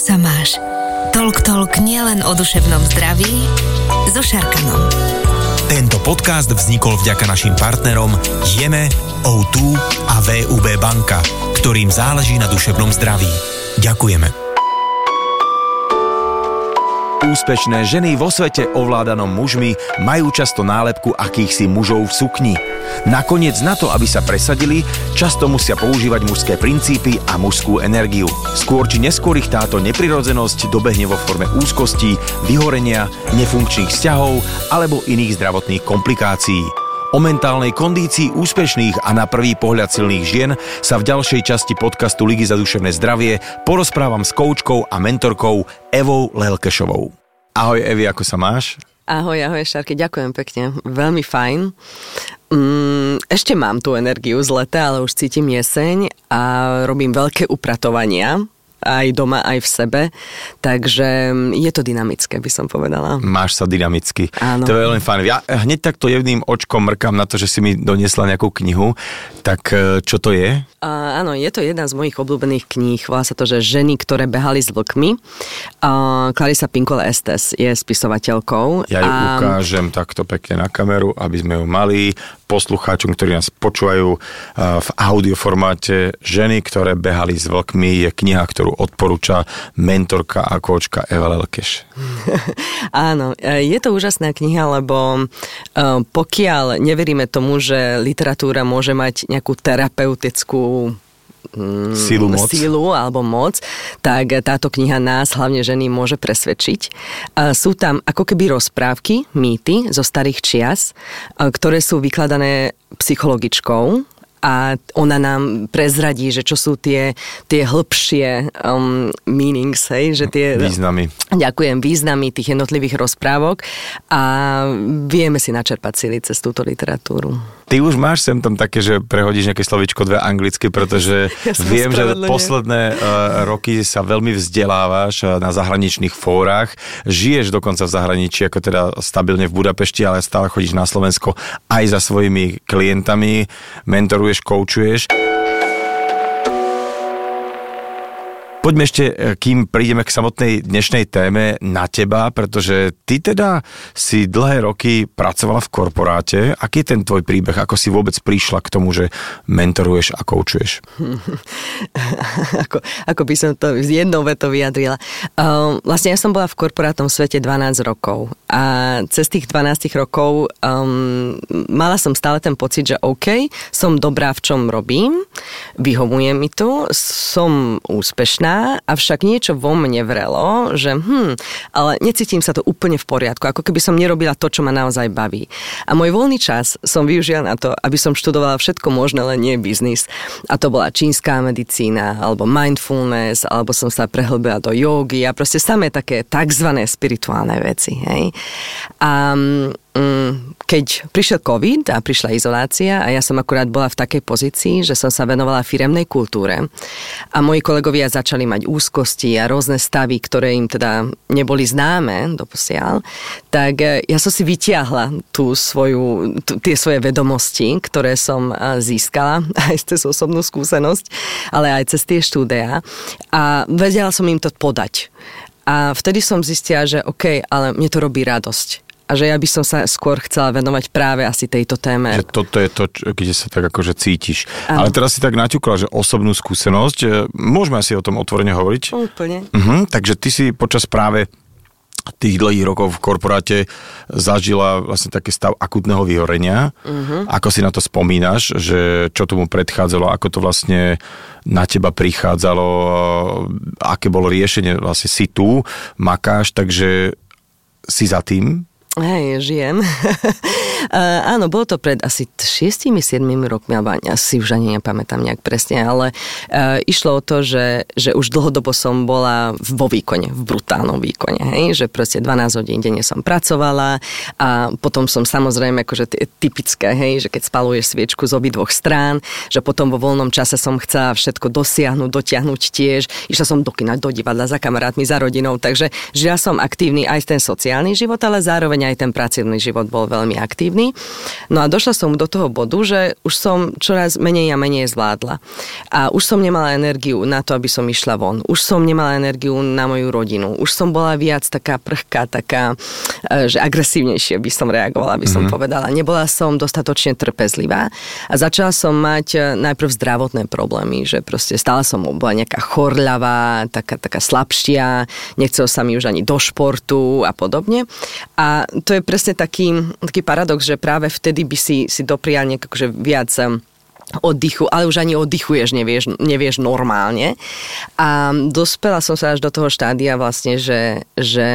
sa máš? Tolk Tolk nielen o duševnom zdraví, so Šarkanom. Tento podcast vznikol vďaka našim partnerom Jeme, O2 a VUB banka, ktorým záleží na duševnom zdraví. Ďakujeme. Úspešné ženy vo svete ovládanom mužmi majú často nálepku akýchsi mužov v sukni. Nakoniec na to, aby sa presadili, často musia používať mužské princípy a mužskú energiu. Skôr či neskôr ich táto neprirodzenosť dobehne vo forme úzkosti, vyhorenia, nefunkčných vzťahov alebo iných zdravotných komplikácií. O mentálnej kondícii úspešných a na prvý pohľad silných žien sa v ďalšej časti podcastu Ligy za duševné zdravie porozprávam s koučkou a mentorkou Evou Lelkešovou. Ahoj Evi, ako sa máš? Ahoj, ahoj Šarky, ďakujem pekne. Veľmi fajn. Mm, ešte mám tú energiu z leta, ale už cítim jeseň a robím veľké upratovania aj doma, aj v sebe. Takže mm, je to dynamické, by som povedala. Máš sa dynamicky. Áno. To je veľmi fajn. Ja hneď takto jedným očkom mrkám na to, že si mi doniesla nejakú knihu. Tak e, čo to je? A, áno, je to jedna z mojich obľúbených kníh. Volá sa to, že Ženy, ktoré behali s vlkmi. A, Clarissa Pinkola Estes je spisovateľkou. Ja ju a... ukážem takto pekne na kameru, aby sme ju mali poslucháčom, ktorí nás počúvajú v audioformáte Ženy, ktoré behali s vlkmi, je kniha, ktorú odporúča mentorka a kočka Eva Lelkeš. Áno, e, je to úžasná kniha, lebo e, pokiaľ neveríme tomu, že literatúra môže mať nejakú terapeutickú Mm, sílu, moc. sílu alebo moc, tak táto kniha nás, hlavne ženy, môže presvedčiť. Sú tam ako keby rozprávky, mýty zo starých čias, ktoré sú vykladané psychologičkou, a ona nám prezradí, že čo sú tie, tie hĺbšie um, meanings, hej, že tie... Významy. Ďakujem, významy tých jednotlivých rozprávok a vieme si načerpať sily cez túto literatúru. Ty už máš sem tam také, že prehodíš nejaké slovičko dve anglicky, pretože ja viem, že posledné uh, roky sa veľmi vzdelávaš uh, na zahraničných fórach, žiješ dokonca v zahraničí, ako teda stabilne v Budapešti, ale stále chodíš na Slovensko aj za svojimi klientami, mentoruješ, koučuješ. Poďme ešte, e, kým prídeme k samotnej dnešnej téme, na teba, pretože ty teda si dlhé roky pracovala v korporáte. Aký je ten tvoj príbeh? Ako si vôbec prišla k tomu, že mentoruješ a koučuješ? ako, ako by som to z jednou vetou vyjadrila. Um, vlastne ja som bola v korporátnom svete 12 rokov a cez tých 12 rokov um, mala som stále ten pocit, že OK, som dobrá v čom robím, vyhovuje mi to, som úspešná iná, avšak niečo vo mne vrelo, že hm, ale necítim sa to úplne v poriadku, ako keby som nerobila to, čo ma naozaj baví. A môj voľný čas som využila na to, aby som študovala všetko možné, len nie biznis. A to bola čínska medicína, alebo mindfulness, alebo som sa prehlbila do jogy a proste samé také takzvané spirituálne veci. Hej. A Mm, keď prišiel COVID a prišla izolácia a ja som akurát bola v takej pozícii, že som sa venovala firemnej kultúre. A moji kolegovia začali mať úzkosti a rôzne stavy, ktoré im teda neboli známe doposiaľ, tak e, ja som si vytiahla tú svoju, tú, tie svoje vedomosti, ktoré som e, získala aj cez osobnú skúsenosť, ale aj cez tie štúdia. A vedela som im to podať. A vtedy som zistila, že OK, ale mne to robí radosť a že ja by som sa skôr chcela venovať práve asi tejto téme. Že toto je to, kde sa tak akože cítiš. Ano. Ale teraz si tak naťukla, že osobnú skúsenosť, e, môžeme asi o tom otvorene hovoriť? Úplne. Uh-huh, takže ty si počas práve tých dlhých rokov v korporáte zažila vlastne taký stav akutného vyhorenia. Uh-huh. Ako si na to spomínaš, že čo tomu predchádzalo, ako to vlastne na teba prichádzalo, aké bolo riešenie, vlastne si tu, makáš, takže si za tým? Hej, žijem. uh, áno, bolo to pred asi 6-7 rokmi, alebo asi už ani nepamätám nejak presne, ale uh, išlo o to, že, že už dlhodobo som bola vo výkone, v brutálnom výkone, hej, že proste 12 hodín denne som pracovala a potom som samozrejme akože typické, hej, že keď spaluješ sviečku z obidvoch strán, že potom vo voľnom čase som chcela všetko dosiahnuť, dotiahnuť tiež, išla som do kina, do divadla, za kamarátmi, za rodinou, takže žila som aktívny aj ten sociálny život, ale zároveň zároveň aj ten pracovný život bol veľmi aktívny. No a došla som do toho bodu, že už som čoraz menej a menej zvládla. A už som nemala energiu na to, aby som išla von. Už som nemala energiu na moju rodinu. Už som bola viac taká prchká, taká, e, že agresívnejšie by som reagovala, by som mm-hmm. povedala. Nebola som dostatočne trpezlivá a začala som mať e, najprv zdravotné problémy, že proste stále som bola nejaká chorľavá, taká, taká slabšia, nechcel sa mi už ani do športu a podobne. A to je presne taký, taký paradox, že práve vtedy by si, si doprial nejak akože viac oddychu, ale už ani oddychuješ, nevieš, nevieš normálne. A dospela som sa až do toho štádia vlastne, že, že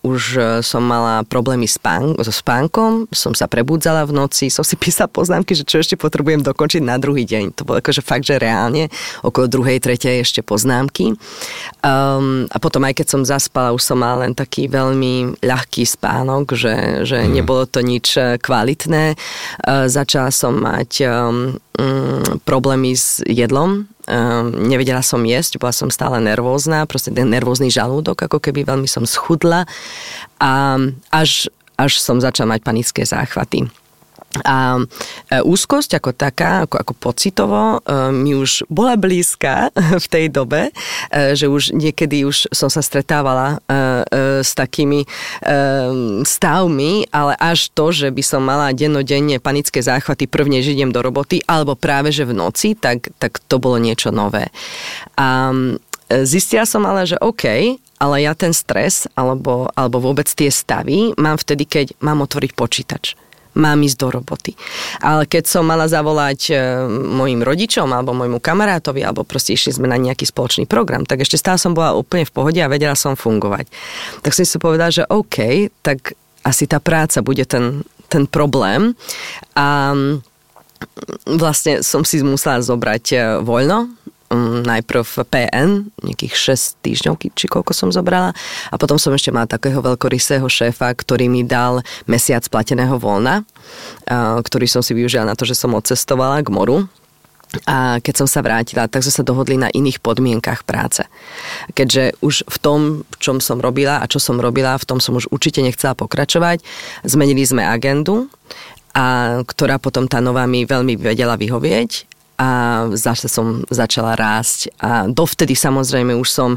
už som mala problémy spán, so spánkom, som sa prebudzala v noci, som si písala poznámky, že čo ešte potrebujem dokončiť na druhý deň. To bolo akože fakt, že reálne, okolo druhej, tretej ešte poznámky. Um, a potom aj keď som zaspala, už som mala len taký veľmi ľahký spánok, že, že mm. nebolo to nič kvalitné. Uh, začala som mať um, um, problémy s jedlom, um, nevedela som jesť, bola som stále nervózna, proste ten nervózny žalúdok, ako keby veľmi som schudla a až, až som začala mať panické záchvaty. A e, úzkosť ako taká, ako, ako pocitovo, e, mi už bola blízka v tej dobe, e, že už niekedy už som sa stretávala s takými stavmi, ale až to, že by som mala dennodenne panické záchvaty prvne, že idem do roboty, alebo práve, že v noci, tak, tak to bolo niečo nové. A zistila som ale, že OK, ale ja ten stres alebo, alebo vôbec tie stavy mám vtedy, keď mám otvoriť počítač mám ísť do roboty. Ale keď som mala zavolať e, mojim rodičom alebo môjmu kamarátovi, alebo proste išli sme na nejaký spoločný program, tak ešte stále som bola úplne v pohode a vedela som fungovať. Tak som si povedala, že OK, tak asi tá práca bude ten, ten problém. A vlastne som si musela zobrať e, voľno um, najprv PN, nejakých 6 týždňov, či koľko som zobrala. A potom som ešte mala takého veľkorysého šéfa, ktorý mi dal mesiac plateného voľna, uh, ktorý som si využila na to, že som odcestovala k moru. A keď som sa vrátila, tak sme sa dohodli na iných podmienkach práce. Keďže už v tom, čom som robila a čo som robila, v tom som už určite nechcela pokračovať, zmenili sme agendu, a ktorá potom tá nová mi veľmi vedela vyhovieť a zase som začala rásť a dovtedy samozrejme už som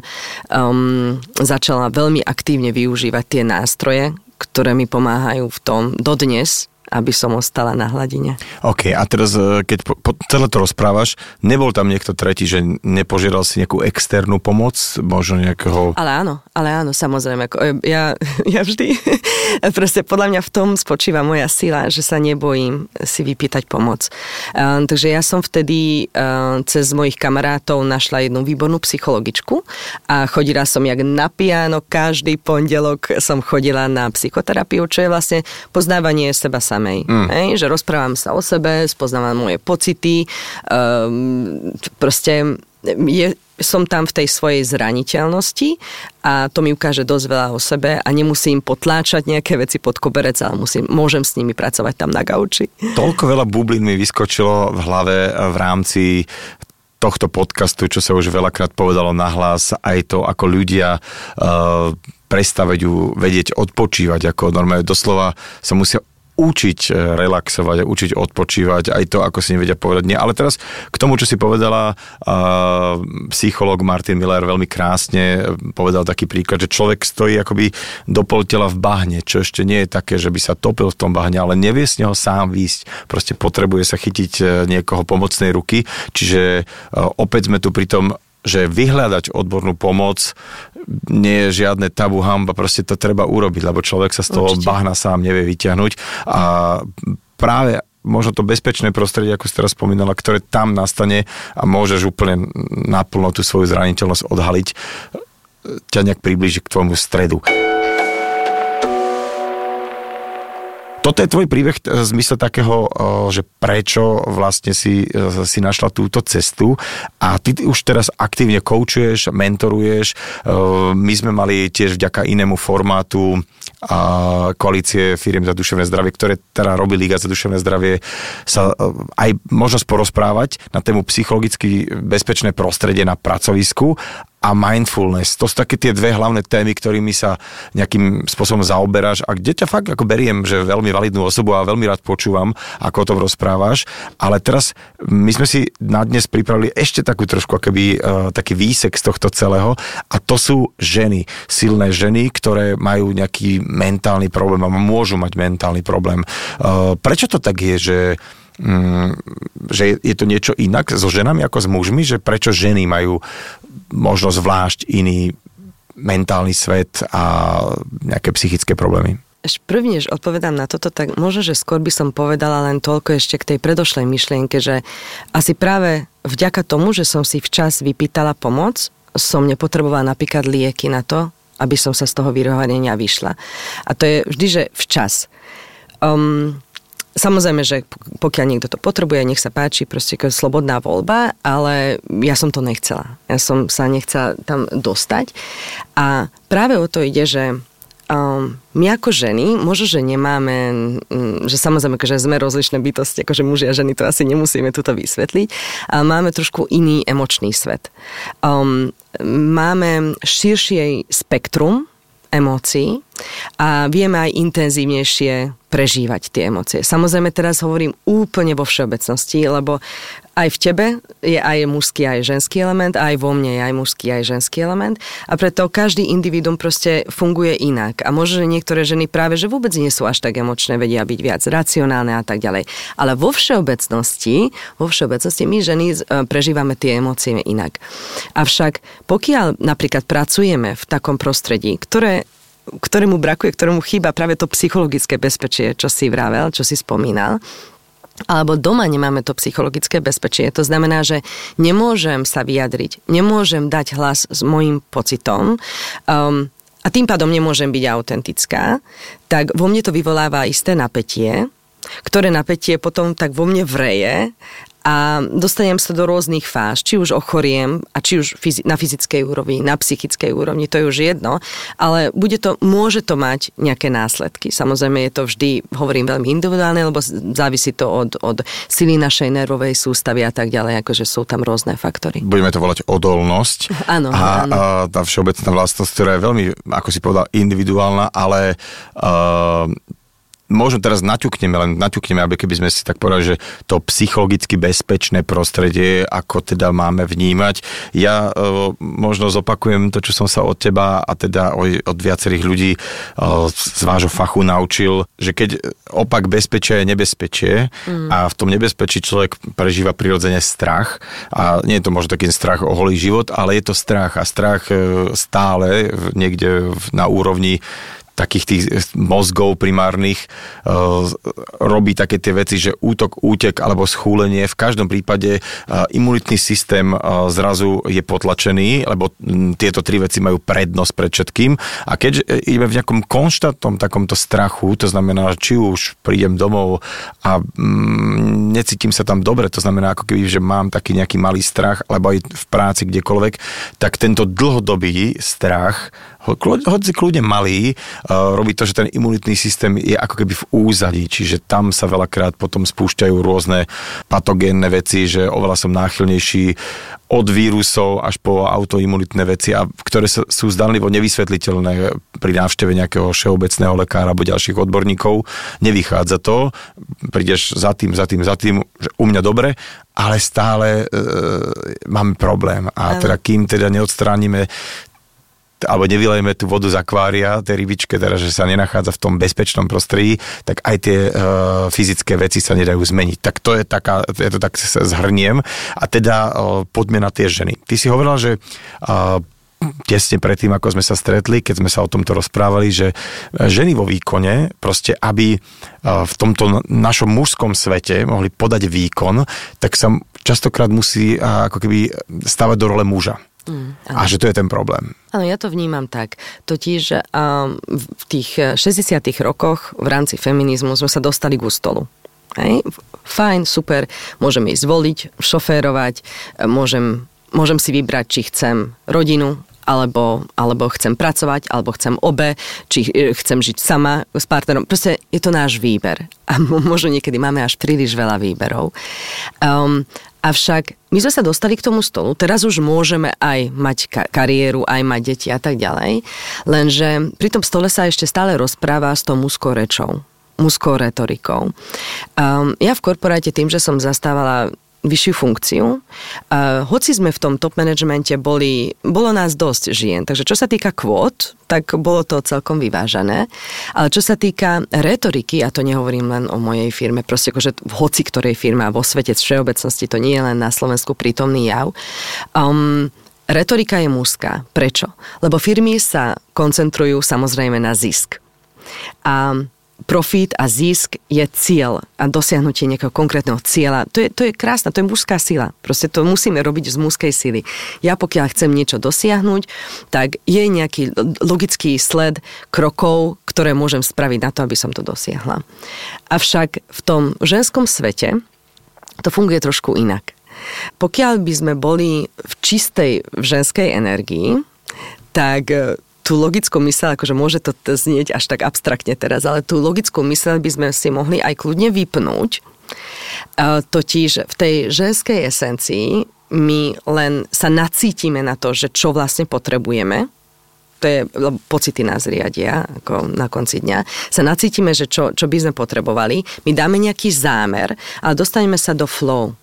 um, začala veľmi aktívne využívať tie nástroje, ktoré mi pomáhajú v tom dodnes, aby som ostala na hladine. OK, a teraz, e, keď po, po, celé to rozprávaš, nebol tam niekto tretí, že nepožiadal si nejakú externú pomoc, možno nejakého... Ale áno, ale áno, samozrejme. E, ja, ja vždy, proste podľa mňa v tom spočíva moja sila, že sa nebojím si vypýtať pomoc. Um, takže ja som vtedy um, cez mojich kamarátov našla jednu výbornú psychologičku a chodila som jak na piano, každý pondelok som chodila na psychoterapiu, čo je vlastne poznávanie seba sama samej. Mm. Hej? Že rozprávam sa o sebe, spoznávam moje pocity, um, proste je, som tam v tej svojej zraniteľnosti a to mi ukáže dosť veľa o sebe a nemusím potláčať nejaké veci pod koberec, ale musím, môžem s nimi pracovať tam na gauči. Toľko veľa bublín mi vyskočilo v hlave v rámci tohto podcastu, čo sa už veľakrát povedalo nahlas, aj to, ako ľudia uh, prestaveť vedieť odpočívať, ako normálne doslova sa musia učiť e, relaxovať učiť odpočívať, aj to, ako si nevedia povedať nie. Ale teraz k tomu, čo si povedala, uh, psychológ Martin Miller veľmi krásne povedal taký príklad, že človek stojí akoby do pol tela v bahne, čo ešte nie je také, že by sa topil v tom bahne, ale nevie z neho sám výjsť. Proste potrebuje sa chytiť e, niekoho pomocnej ruky. Čiže opäť sme tu pri tom že vyhľadať odbornú pomoc nie je žiadne tabu hamba, proste to treba urobiť, lebo človek sa z toho Určite. bahna sám nevie vyťahnuť a práve možno to bezpečné prostredie, ako si teraz spomínala, ktoré tam nastane a môžeš úplne naplno tú svoju zraniteľnosť odhaliť, ťa nejak približí k tvojmu stredu. Toto je tvoj príbeh v zmysle takého, že prečo vlastne si, e, si našla túto cestu a ty už teraz aktívne koučuješ, mentoruješ. E, my sme mali tiež vďaka inému formátu a koalície firiem za duševné zdravie, ktoré teda robí Liga za duševné zdravie, sa e, aj možnosť porozprávať na tému psychologicky bezpečné prostredie na pracovisku a mindfulness. To sú také tie dve hlavné témy, ktorými sa nejakým spôsobom zaoberáš a kde ťa fakt ako beriem, že veľmi validnú osobu a veľmi rád počúvam, ako o tom rozprávaš. Ale teraz my sme si na dnes pripravili ešte takú trošku akoby, uh, taký výsek z tohto celého a to sú ženy, silné ženy, ktoré majú nejaký mentálny problém a môžu mať mentálny problém. Uh, prečo to tak je, že Mm, že je to niečo inak so ženami ako s mužmi, že prečo ženy majú možno zvlášť iný mentálny svet a nejaké psychické problémy? Prvne, než odpovedám na toto, tak možno, že skôr by som povedala len toľko ešte k tej predošlej myšlienke, že asi práve vďaka tomu, že som si včas vypýtala pomoc, som nepotrebovala napríklad lieky na to, aby som sa z toho vyrohanenia vyšla. A to je vždy, že včas. Um, Samozrejme, že pokiaľ niekto to potrebuje, nech sa páči, proste slobodná voľba, ale ja som to nechcela. Ja som sa nechcela tam dostať. A práve o to ide, že um, my ako ženy, možno, že nemáme, um, že samozrejme, že sme rozlišné bytosti, akože muži a ženy, to asi nemusíme tuto vysvetliť, ale máme trošku iný emočný svet. Um, máme širšie spektrum emócií a vieme aj intenzívnejšie prežívať tie emócie. Samozrejme teraz hovorím úplne vo všeobecnosti, lebo aj v tebe je aj mužský, aj ženský element, aj vo mne je aj mužský, aj ženský element a preto každý individuum proste funguje inak. A možno, že niektoré ženy práve, že vôbec nie sú až tak emočné, vedia byť viac racionálne a tak ďalej. Ale vo všeobecnosti, vo všeobecnosti my ženy e, prežívame tie emócie inak. Avšak pokiaľ napríklad pracujeme v takom prostredí, ktoré ktorému brakuje, ktorému chýba práve to psychologické bezpečie, čo si vravel, čo si spomínal, alebo doma nemáme to psychologické bezpečie. To znamená, že nemôžem sa vyjadriť, nemôžem dať hlas s mojim pocitom um, a tým pádom nemôžem byť autentická, tak vo mne to vyvoláva isté napätie, ktoré napätie potom tak vo mne vreje a dostanem sa do rôznych fáz, či už ochoriem, a či už na fyzickej úrovni, na psychickej úrovni, to je už jedno, ale bude to, môže to mať nejaké následky. Samozrejme je to vždy, hovorím veľmi individuálne, lebo závisí to od, od sily našej nervovej sústavy a tak ďalej, akože sú tam rôzne faktory. Budeme to volať odolnosť. Áno. A, áno. a tá všeobecná vlastnosť, ktorá je veľmi, ako si povedal, individuálna, ale uh, možno teraz naťukneme, len naťukneme, aby keby sme si tak povedali, že to psychologicky bezpečné prostredie, ako teda máme vnímať. Ja e, možno zopakujem to, čo som sa od teba a teda od viacerých ľudí e, z vášho fachu naučil, že keď opak bezpečia je nebezpečie mm. a v tom nebezpečí človek prežíva prirodzene strach a nie je to možno taký strach o holý život, ale je to strach a strach e, stále niekde na úrovni takých tých mozgov primárnych uh, robí také tie veci, že útok, útek alebo schúlenie. V každom prípade uh, imunitný systém uh, zrazu je potlačený, lebo tieto tri veci majú prednosť pred všetkým. A keď ideme v nejakom konštantnom takomto strachu, to znamená, či už prídem domov a m, necítim sa tam dobre, to znamená ako keby, že mám taký nejaký malý strach, alebo aj v práci kdekoľvek, tak tento dlhodobý strach hoci kľudne malý, uh, robí to, že ten imunitný systém je ako keby v úzadí, čiže tam sa veľakrát potom spúšťajú rôzne patogénne veci, že oveľa som náchylnejší od vírusov až po autoimunitné veci, a ktoré sú zdanlivo nevysvetliteľné pri návšteve nejakého všeobecného lekára alebo ďalších odborníkov. Nevychádza to, prídeš za tým, za tým, za tým, že u mňa dobre, ale stále e, máme problém. A teda kým teda neodstránime alebo nevylejeme tú vodu z akvária, tej rybičke, teda, že sa nenachádza v tom bezpečnom prostredí, tak aj tie uh, fyzické veci sa nedajú zmeniť. Tak to je taká, ja to tak zhrniem. A teda uh, poďme na tie ženy. Ty si hovorila, že uh, tesne predtým, ako sme sa stretli, keď sme sa o tomto rozprávali, že ženy vo výkone, proste aby v tomto našom mužskom svete mohli podať výkon, tak sa častokrát musí ako keby stavať do role muža. Mm, a že to je ten problém. Áno, ja to vnímam tak. Totiž um, v tých 60 rokoch v rámci feminizmu sme sa dostali k ústolu. Hej? Fajn, super, môžem ísť zvoliť, šoférovať, môžem, môžem si vybrať, či chcem rodinu, alebo, alebo chcem pracovať, alebo chcem obe, či e, chcem žiť sama s partnerom. Proste je to náš výber. A možno niekedy máme až príliš veľa výberov. Um, Avšak my sme sa dostali k tomu stolu, teraz už môžeme aj mať ka- kariéru, aj mať deti a tak ďalej, lenže pri tom stole sa ešte stále rozpráva s tou mužskou rečou mužskou retorikou. Um, ja v korporáte tým, že som zastávala vyššiu funkciu. Uh, hoci sme v tom top managemente boli, bolo nás dosť žien, takže čo sa týka kvót, tak bolo to celkom vyvážené. Ale čo sa týka retoriky, a to nehovorím len o mojej firme, proste akože v hoci ktorej firme a vo svete všeobecnosti, to nie je len na Slovensku prítomný jav, um, retorika je mužská. Prečo? Lebo firmy sa koncentrujú samozrejme na zisk. A profit a zisk je cieľ a dosiahnutie nejakého konkrétneho cieľa. To je, to je krásna, to je mužská sila. Proste to musíme robiť z mužskej sily. Ja pokiaľ chcem niečo dosiahnuť, tak je nejaký logický sled krokov, ktoré môžem spraviť na to, aby som to dosiahla. Avšak v tom ženskom svete to funguje trošku inak. Pokiaľ by sme boli v čistej v ženskej energii, tak tú logickú mysel, akože môže to znieť až tak abstraktne teraz, ale tú logickú mysel by sme si mohli aj kľudne vypnúť. Totiž v tej ženskej esencii my len sa nacítime na to, že čo vlastne potrebujeme, to je, pocity nás riadia ako na konci dňa, sa nacítime, že čo, čo by sme potrebovali, my dáme nejaký zámer, ale dostaneme sa do flow.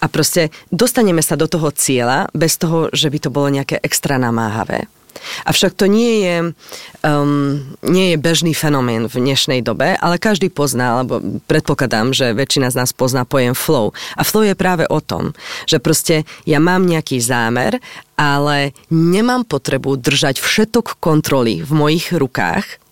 A proste dostaneme sa do toho cieľa bez toho, že by to bolo nejaké extra namáhavé. Avšak to nie je, um, nie je bežný fenomén v dnešnej dobe, ale každý pozná, alebo predpokladám, že väčšina z nás pozná pojem flow. A flow je práve o tom, že proste ja mám nejaký zámer, ale nemám potrebu držať všetok kontroly v mojich rukách,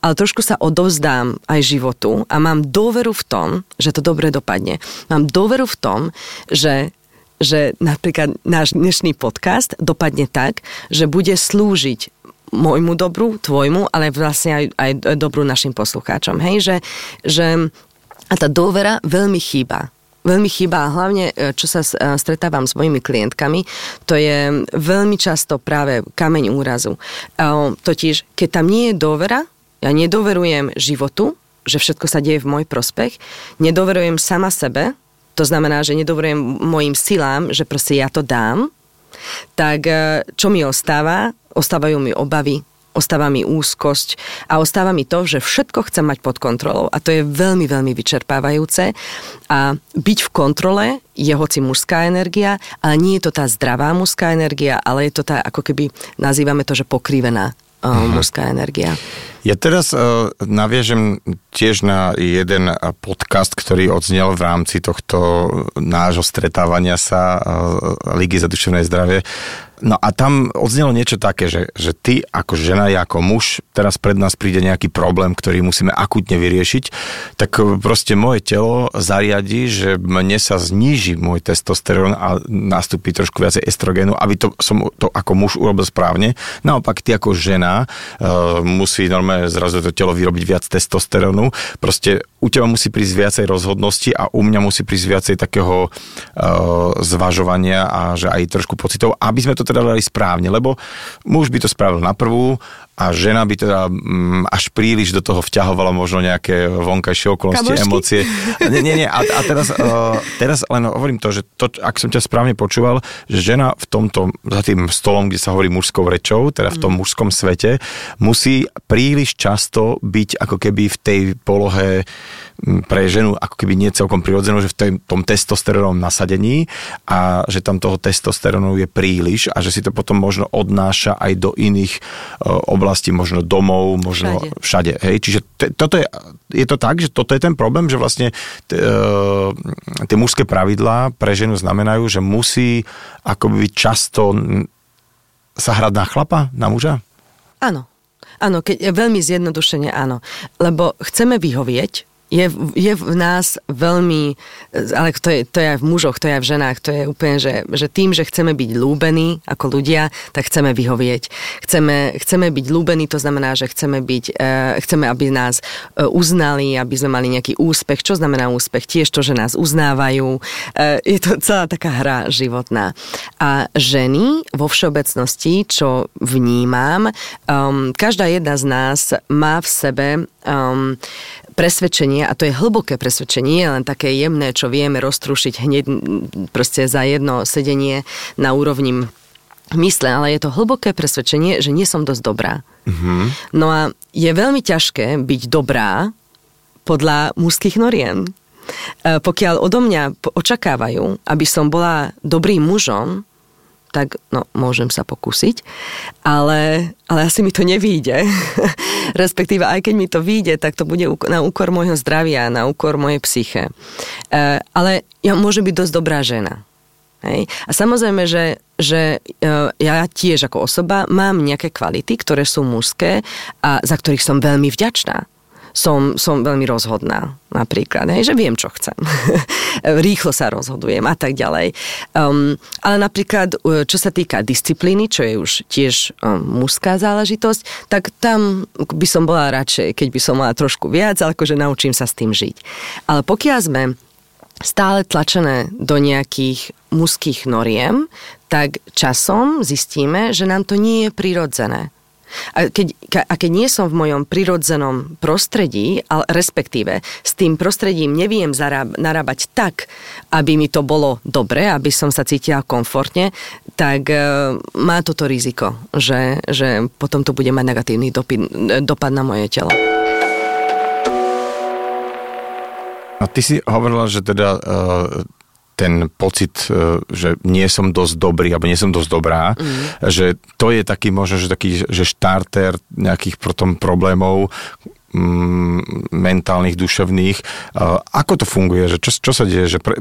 ale trošku sa odovzdám aj životu a mám dôveru v tom, že to dobre dopadne. Mám dôveru v tom, že že napríklad náš dnešný podcast dopadne tak, že bude slúžiť môjmu dobru, tvojmu, ale vlastne aj, aj dobru našim poslucháčom. Hej, že, že a tá dôvera veľmi chýba. Veľmi chýba hlavne, e, čo sa e, stretávam s mojimi klientkami, to je veľmi často práve kameň úrazu. E, totiž, keď tam nie je dôvera, ja nedoverujem životu, že všetko sa deje v môj prospech, nedoverujem sama sebe, to znamená, že nedoverujem mojim silám, že proste ja to dám, tak e, čo mi ostáva? Ostávajú mi obavy, ostáva mi úzkosť a ostáva mi to, že všetko chcem mať pod kontrolou. A to je veľmi, veľmi vyčerpávajúce. A byť v kontrole je hoci mužská energia, ale nie je to tá zdravá mužská energia, ale je to tá, ako keby nazývame to, že pokrivená uh, mužská energia. Ja teraz uh, naviežem tiež na jeden podcast, ktorý odznel v rámci tohto nášho stretávania sa uh, Ligy za duševné zdravie No a tam odznelo niečo také, že, že ty ako žena, ja ako muž, teraz pred nás príde nejaký problém, ktorý musíme akutne vyriešiť, tak proste moje telo zariadi, že mne sa zníži môj testosterón a nastúpi trošku viacej estrogénu, aby to som to ako muž urobil správne. Naopak ty ako žena uh, musí normálne zrazu to telo vyrobiť viac testosterónu. Proste u teba musí prísť viacej rozhodnosti a u mňa musí prísť viacej takého uh, zvažovania a že aj trošku pocitov, aby sme to teda dali správne, lebo muž by to spravil na prvú a žena by teda mm, až príliš do toho vťahovala možno nejaké vonkajšie okolnosti, Kamošky. emócie. Nie, nie, nie. A, a teraz, uh, teraz len hovorím to, že to, ak som ťa správne počúval, že žena v tomto, za tým stolom, kde sa hovorí mužskou rečou, teda v tom mm. mužskom svete, musí príliš často byť ako keby v tej polohe pre ženu ako keby nie celkom prirodzenú, že v tom, tom testosterónom nasadení a že tam toho testosterónu je príliš a že si to potom možno odnáša aj do iných uh, oblastí, možno domov, možno všade. všade hej? Čiže t- toto je, je to tak, že toto je ten problém, že vlastne t- tie mužské pravidlá pre ženu znamenajú, že musí akoby často sa hrať na chlapa, na muža? Áno. Áno, keď veľmi zjednodušene áno. Lebo chceme vyhovieť, je, je v nás veľmi, ale to je, to je aj v mužoch, to je aj v ženách, to je úplne, že, že tým, že chceme byť lúbení ako ľudia, tak chceme vyhovieť. Chceme, chceme byť lúbení, to znamená, že chceme byť, e, chceme, aby nás e, uznali, aby sme mali nejaký úspech. Čo znamená úspech? Tiež to, že nás uznávajú. E, je to celá taká hra životná. A ženy vo všeobecnosti, čo vnímam, um, každá jedna z nás má v sebe um, presvedčenie, a to je hlboké presvedčenie, len také jemné, čo vieme roztrušiť hneď proste za jedno sedenie na úrovni mysle, ale je to hlboké presvedčenie, že nie som dosť dobrá. Mm-hmm. No a je veľmi ťažké byť dobrá podľa mužských noriem. E, pokiaľ odo mňa očakávajú, aby som bola dobrým mužom, tak no, môžem sa pokúsiť, ale, ale asi mi to nevíde. Respektíve, aj keď mi to vyjde, tak to bude na úkor môjho zdravia, na úkor mojej psyche. E, ale ja môžem byť dosť dobrá žena. Hej. A samozrejme, že, že e, ja tiež ako osoba mám nejaké kvality, ktoré sú mužské a za ktorých som veľmi vďačná som, som veľmi rozhodná napríklad, hej, že viem, čo chcem. Rýchlo sa rozhodujem a tak ďalej. Um, ale napríklad, e, čo sa týka disciplíny, čo je už tiež um, mužská záležitosť, tak tam by som bola radšej, keď by som mala trošku viac, ale akože naučím sa s tým žiť. Ale pokiaľ sme stále tlačené do nejakých mužských noriem, tak časom zistíme, že nám to nie je prirodzené. A keď, a keď nie som v mojom prirodzenom prostredí, ale respektíve s tým prostredím neviem zaráb, narábať tak, aby mi to bolo dobre, aby som sa cítila komfortne, tak e, má toto riziko, že, že potom to bude mať negatívny dopad, dopad na moje telo. A ty si hovorila, že teda uh, ten pocit, e, že nie som dosť dobrý, alebo nie som dosť dobrá, mm. že to je taký možno, že taký, že štarter nejakých potom problémov, mm, mentálnych, duševných. Ako to funguje? Že čo, čo sa deje? Že pre,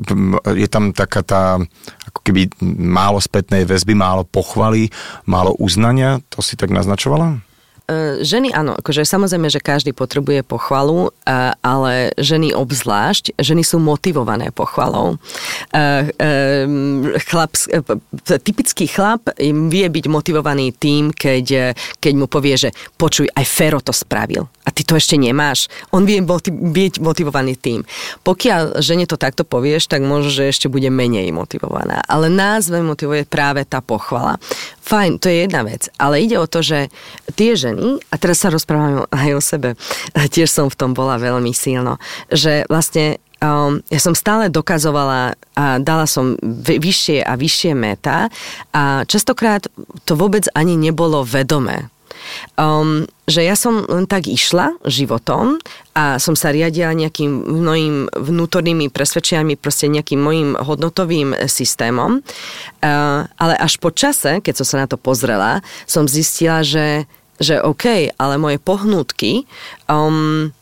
je tam taká tá ako keby málo spätnej väzby, málo pochvaly, málo uznania? To si tak naznačovala? E, ženy áno, akože samozrejme, že každý potrebuje pochvalu, e, ale ženy obzvlášť, ženy sú motivované pochvalou. E, chlap, typický chlap vie byť motivovaný tým, keď, keď mu povie, že počuj, aj Fero to spravil a ty to ešte nemáš. On vie byť motivovaný tým. Pokiaľ žene to takto povieš, tak možno, že ešte bude menej motivovaná. Ale nás motivuje práve tá pochvala. Fajn, to je jedna vec, ale ide o to, že tie ženy, a teraz sa rozprávame aj o sebe, tiež som v tom bola veľmi silno, že vlastne um, ja som stále dokazovala a dala som vyššie a vyššie meta a častokrát to vôbec ani nebolo vedomé. Um, že ja som len tak išla životom a som sa riadila nejakým mojim vnútornými presvedčeniami, proste nejakým mojim hodnotovým systémom. Uh, ale až po čase, keď som sa na to pozrela, som zistila, že, že OK, ale moje pohnutky um,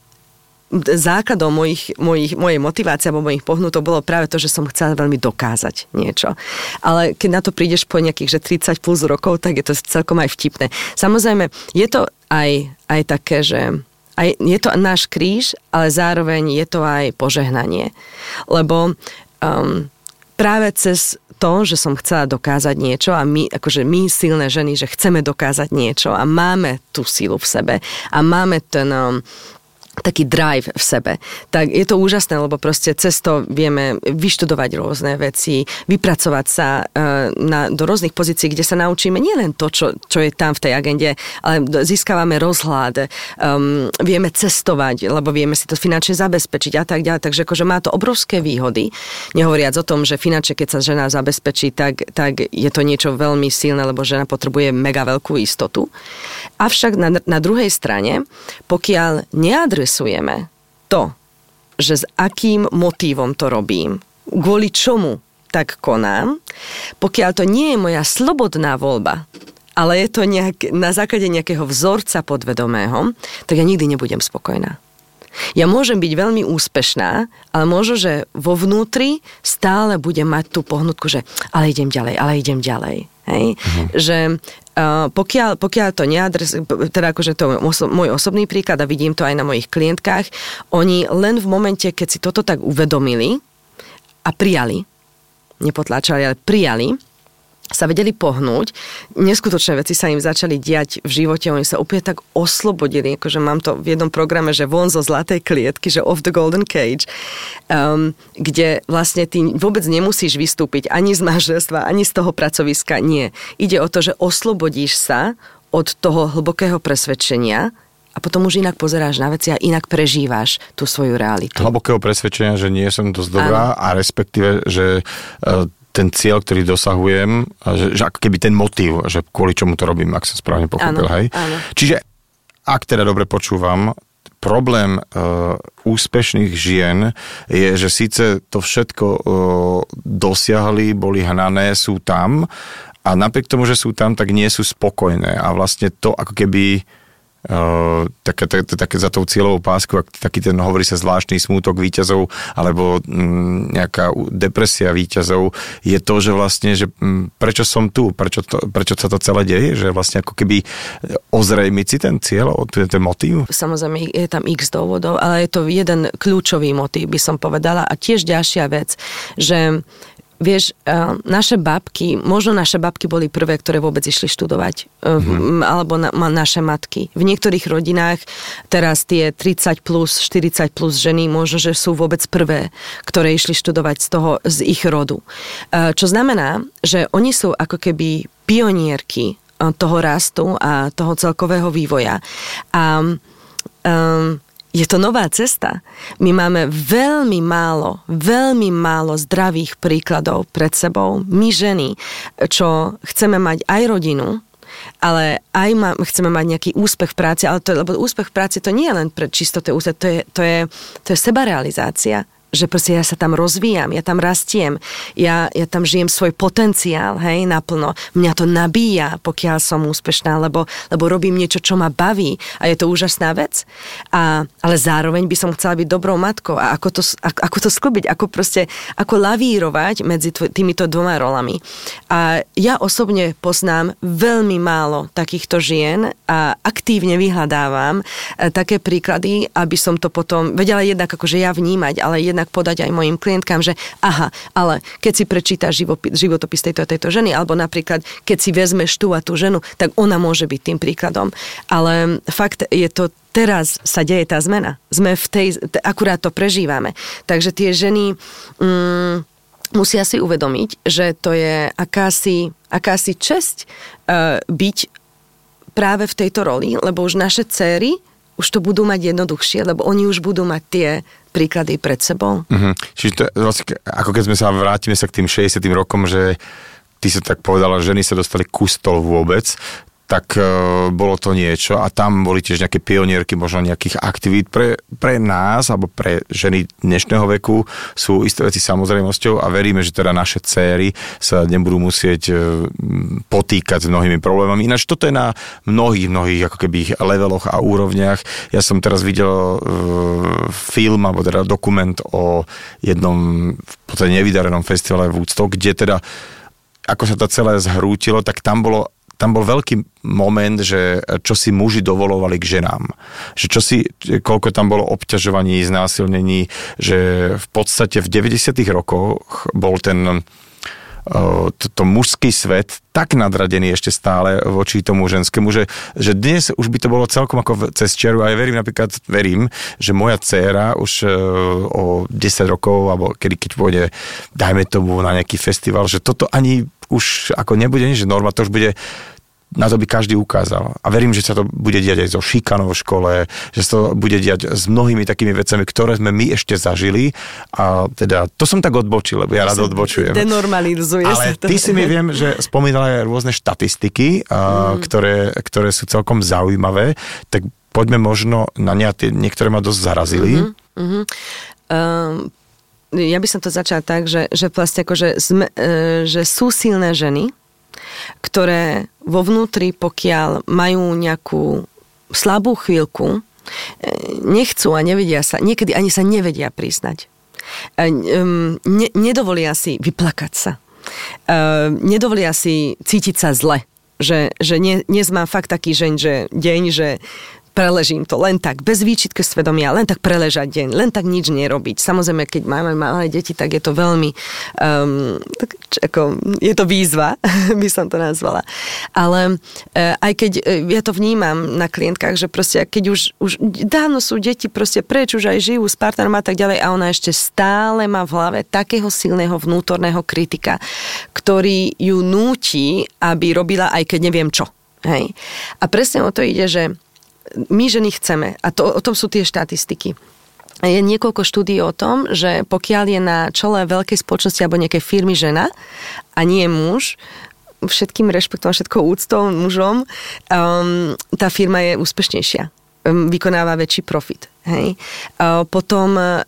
základom mojich, mojich, mojej motivácie alebo mojich pohnutov bolo práve to, že som chcela veľmi dokázať niečo. Ale keď na to prídeš po nejakých že 30 plus rokov, tak je to celkom aj vtipné. Samozrejme, je to aj, aj také, že aj, je to náš kríž, ale zároveň je to aj požehnanie. Lebo um, práve cez to, že som chcela dokázať niečo a my, akože my silné ženy, že chceme dokázať niečo a máme tú silu v sebe a máme ten, um, taký drive v sebe, tak je to úžasné, lebo proste cez to vieme vyštudovať rôzne veci, vypracovať sa uh, na, do rôznych pozícií, kde sa naučíme nielen to, čo, čo je tam v tej agende, ale získavame rozhľad, um, vieme cestovať, lebo vieme si to finančne zabezpečiť a tak ďalej. Takže akože má to obrovské výhody. Nehovoriac o tom, že finančne, keď sa žena zabezpečí, tak, tak je to niečo veľmi silné, lebo žena potrebuje mega veľkú istotu. Avšak na, na druhej strane, pokiaľ neadresujeme adresujeme to, že s akým motívom to robím, kvôli čomu tak konám, pokiaľ to nie je moja slobodná voľba, ale je to nejak, na základe nejakého vzorca podvedomého, tak ja nikdy nebudem spokojná. Ja môžem byť veľmi úspešná, ale možno, že vo vnútri stále budem mať tú pohnutku, že ale idem ďalej, ale idem ďalej. Hej? Uh-huh. Že Uh, pokiaľ, pokiaľ to neadres, teda akože to je môj osobný príklad a vidím to aj na mojich klientkách, oni len v momente, keď si toto tak uvedomili a prijali, nepotláčali, ale prijali, sa vedeli pohnúť. Neskutočné veci sa im začali diať v živote, oni sa úplne tak oslobodili, akože mám to v jednom programe, že von zo zlatej klietky, že off the golden cage, um, kde vlastne ty vôbec nemusíš vystúpiť ani z manželstva, ani z toho pracoviska, nie. Ide o to, že oslobodíš sa od toho hlbokého presvedčenia, a potom už inak pozeráš na veci a inak prežíváš tú svoju realitu. Hlbokého presvedčenia, že nie som dosť dobrá a respektíve, že uh, ten cieľ, ktorý dosahujem, že, že ako keby ten motív, že kvôli čomu to robím, ak som správne pochopil, Áno, hej. áno. Čiže, ak teda dobre počúvam, problém uh, úspešných žien je, že síce to všetko uh, dosiahli, boli hnané, sú tam a napriek tomu, že sú tam, tak nie sú spokojné a vlastne to ako keby Uh, také, také, také za tou cieľovou pásku, ak taký ten hovorí sa zvláštny smútok výťazov alebo mm, nejaká depresia výťazov, je to, že vlastne, že mm, prečo som tu, prečo, to, prečo sa to celé deje, že vlastne ako keby ozrejmiť si ten cieľ, ten, ten motív? Samozrejme, je tam x dôvodov, ale je to jeden kľúčový motív, by som povedala. A tiež ďalšia vec, že Vieš, naše babky, možno naše babky boli prvé, ktoré vôbec išli študovať, mm-hmm. alebo na, naše matky. V niektorých rodinách teraz tie 30 plus, 40 plus ženy, možno, že sú vôbec prvé, ktoré išli študovať z toho, z ich rodu. Uh, čo znamená, že oni sú ako keby pionierky toho rastu a toho celkového vývoja. A um, je to nová cesta. My máme veľmi málo, veľmi málo zdravých príkladov pred sebou. My ženy, čo chceme mať aj rodinu, ale aj má, chceme mať nejaký úspech v práci, ale to, lebo úspech v práci to nie je len pre čistoté úspech, to je, to je, to je sebarealizácia že proste ja sa tam rozvíjam, ja tam rastiem, ja, ja tam žijem svoj potenciál, hej, naplno. Mňa to nabíja, pokiaľ som úspešná, lebo, lebo robím niečo, čo ma baví a je to úžasná vec. A, ale zároveň by som chcela byť dobrou matkou a ako to, ako, ako to sklbiť, ako proste, ako lavírovať medzi týmito dvoma rolami. A ja osobne poznám veľmi málo takýchto žien a aktívne vyhľadávam e, také príklady, aby som to potom vedela jednak akože ja vnímať, ale jednak jednak podať aj mojim klientkám, že aha, ale keď si živopis, životopis tejto a tejto ženy, alebo napríklad, keď si vezmeš tú a tú ženu, tak ona môže byť tým príkladom. Ale fakt je to teraz sa deje tá zmena. Sme v tej, akurát to prežívame. Takže tie ženy mm, musia si uvedomiť, že to je akási, akási česť uh, byť práve v tejto roli, lebo už naše céry už to budú mať jednoduchšie, lebo oni už budú mať tie príklady pred sebou. Mm-hmm. Čiže to, vlastne, ako keď sme sa vrátime sa k tým 60 rokom, že ty sa tak povedala, že ženy sa dostali ku stolu vôbec, tak uh, bolo to niečo a tam boli tiež nejaké pionierky možno nejakých aktivít. Pre, pre nás alebo pre ženy dnešného veku sú isté veci samozrejmosťou a veríme, že teda naše céry sa nebudú musieť uh, potýkať s mnohými problémami. Ináč toto je na mnohých, mnohých ako keby leveloch a úrovniach. Ja som teraz videl uh, film alebo teda dokument o jednom v podstate nevydarenom festivale Woodstock, kde teda ako sa to celé zhrútilo, tak tam bolo tam bol veľký moment, že čo si muži dovolovali k ženám. Že čo si, koľko tam bolo obťažovaní, znásilnení, že v podstate v 90 rokoch bol ten to, to mužský svet tak nadradený ešte stále voči tomu ženskému, že, že dnes už by to bolo celkom ako cez čeru. A ja verím napríklad, verím, že moja dcéra už o 10 rokov, alebo kedy keď pôjde, dajme tomu na nejaký festival, že toto ani už ako nebude nič norma, to už bude na to by každý ukázal. A verím, že sa to bude diať aj zo šikanou v škole, že sa to bude diať s mnohými takými vecami, ktoré sme my ešte zažili. A teda, to som tak odbočil, lebo ja rád odbočujem. Denormalizuje Ale sa to. ty si mi viem, že spomínala aj rôzne štatistiky, mm. ktoré, ktoré sú celkom zaujímavé, tak poďme možno na ne, niektoré ma dosť zarazili. Mm-hmm. Um, ja by som to začala tak, že, že vlastne akože sme, e, že sú silné ženy, ktoré vo vnútri, pokiaľ majú nejakú slabú chvíľku, e, nechcú a nevedia sa, niekedy ani sa nevedia priznať. E, ne, nedovolia si vyplakať sa. E, nedovolia si cítiť sa zle. Že, že dnes mám fakt taký žeň, že deň, že preležím to len tak, bez výčitky svedomia, len tak preležať deň, len tak nič nerobiť. Samozrejme, keď máme malé deti, tak je to veľmi, um, tak, ako, je to výzva, by som to nazvala. Ale uh, aj keď uh, ja to vnímam na klientkách, že proste keď už, už dávno sú deti proste preč, už aj žijú s partnerom a tak ďalej a ona ešte stále má v hlave takého silného vnútorného kritika, ktorý ju núti, aby robila aj keď neviem čo. Hej. A presne o to ide, že my ženy chceme. A to, o tom sú tie štatistiky. Je niekoľko štúdí o tom, že pokiaľ je na čele veľkej spoločnosti alebo nejakej firmy žena a nie muž, všetkým rešpektom všetkou úctou mužom, um, tá firma je úspešnejšia um, vykonáva väčší profit. Hej. Uh, potom um,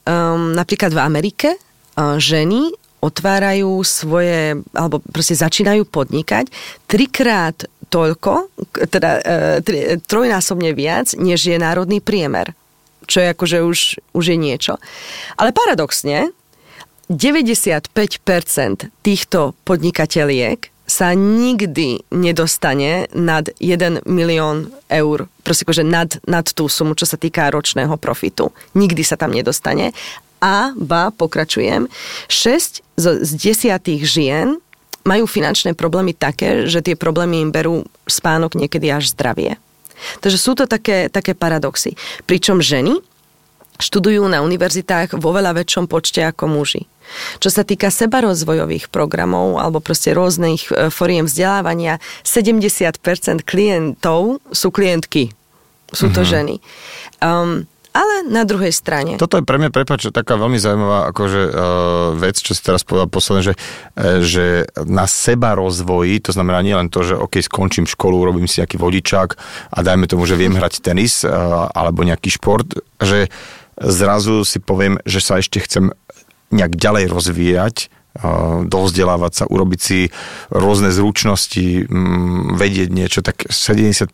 napríklad v Amerike uh, ženy otvárajú svoje, alebo proste začínajú podnikať trikrát toľko, teda e, trojnásobne viac, než je národný priemer. Čo je akože už, už je niečo. Ale paradoxne, 95% týchto podnikateliek sa nikdy nedostane nad 1 milión eur, proste akože nad, nad tú sumu, čo sa týka ročného profitu. Nikdy sa tam nedostane. A, ba, pokračujem, 6 z desiatých žien majú finančné problémy také, že tie problémy im berú spánok niekedy až zdravie. Takže sú to také, také paradoxy. Pričom ženy študujú na univerzitách vo veľa väčšom počte ako muži. Čo sa týka sebarozvojových programov alebo proste rôznych e, foriem vzdelávania, 70% klientov sú klientky. Sú to mm-hmm. ženy. Um, ale na druhej strane. Toto je pre mňa, prepáč, taká veľmi zaujímavá akože, uh, vec, čo si teraz povedal posledne, že, uh, že na seba rozvoji, to znamená nie len to, že OK, skončím školu, robím si nejaký vodičák a dajme tomu, že viem hrať tenis uh, alebo nejaký šport, že zrazu si poviem, že sa ešte chcem nejak ďalej rozvíjať, dovzdelávať sa, urobiť si rôzne zručnosti, vedieť niečo, tak 70%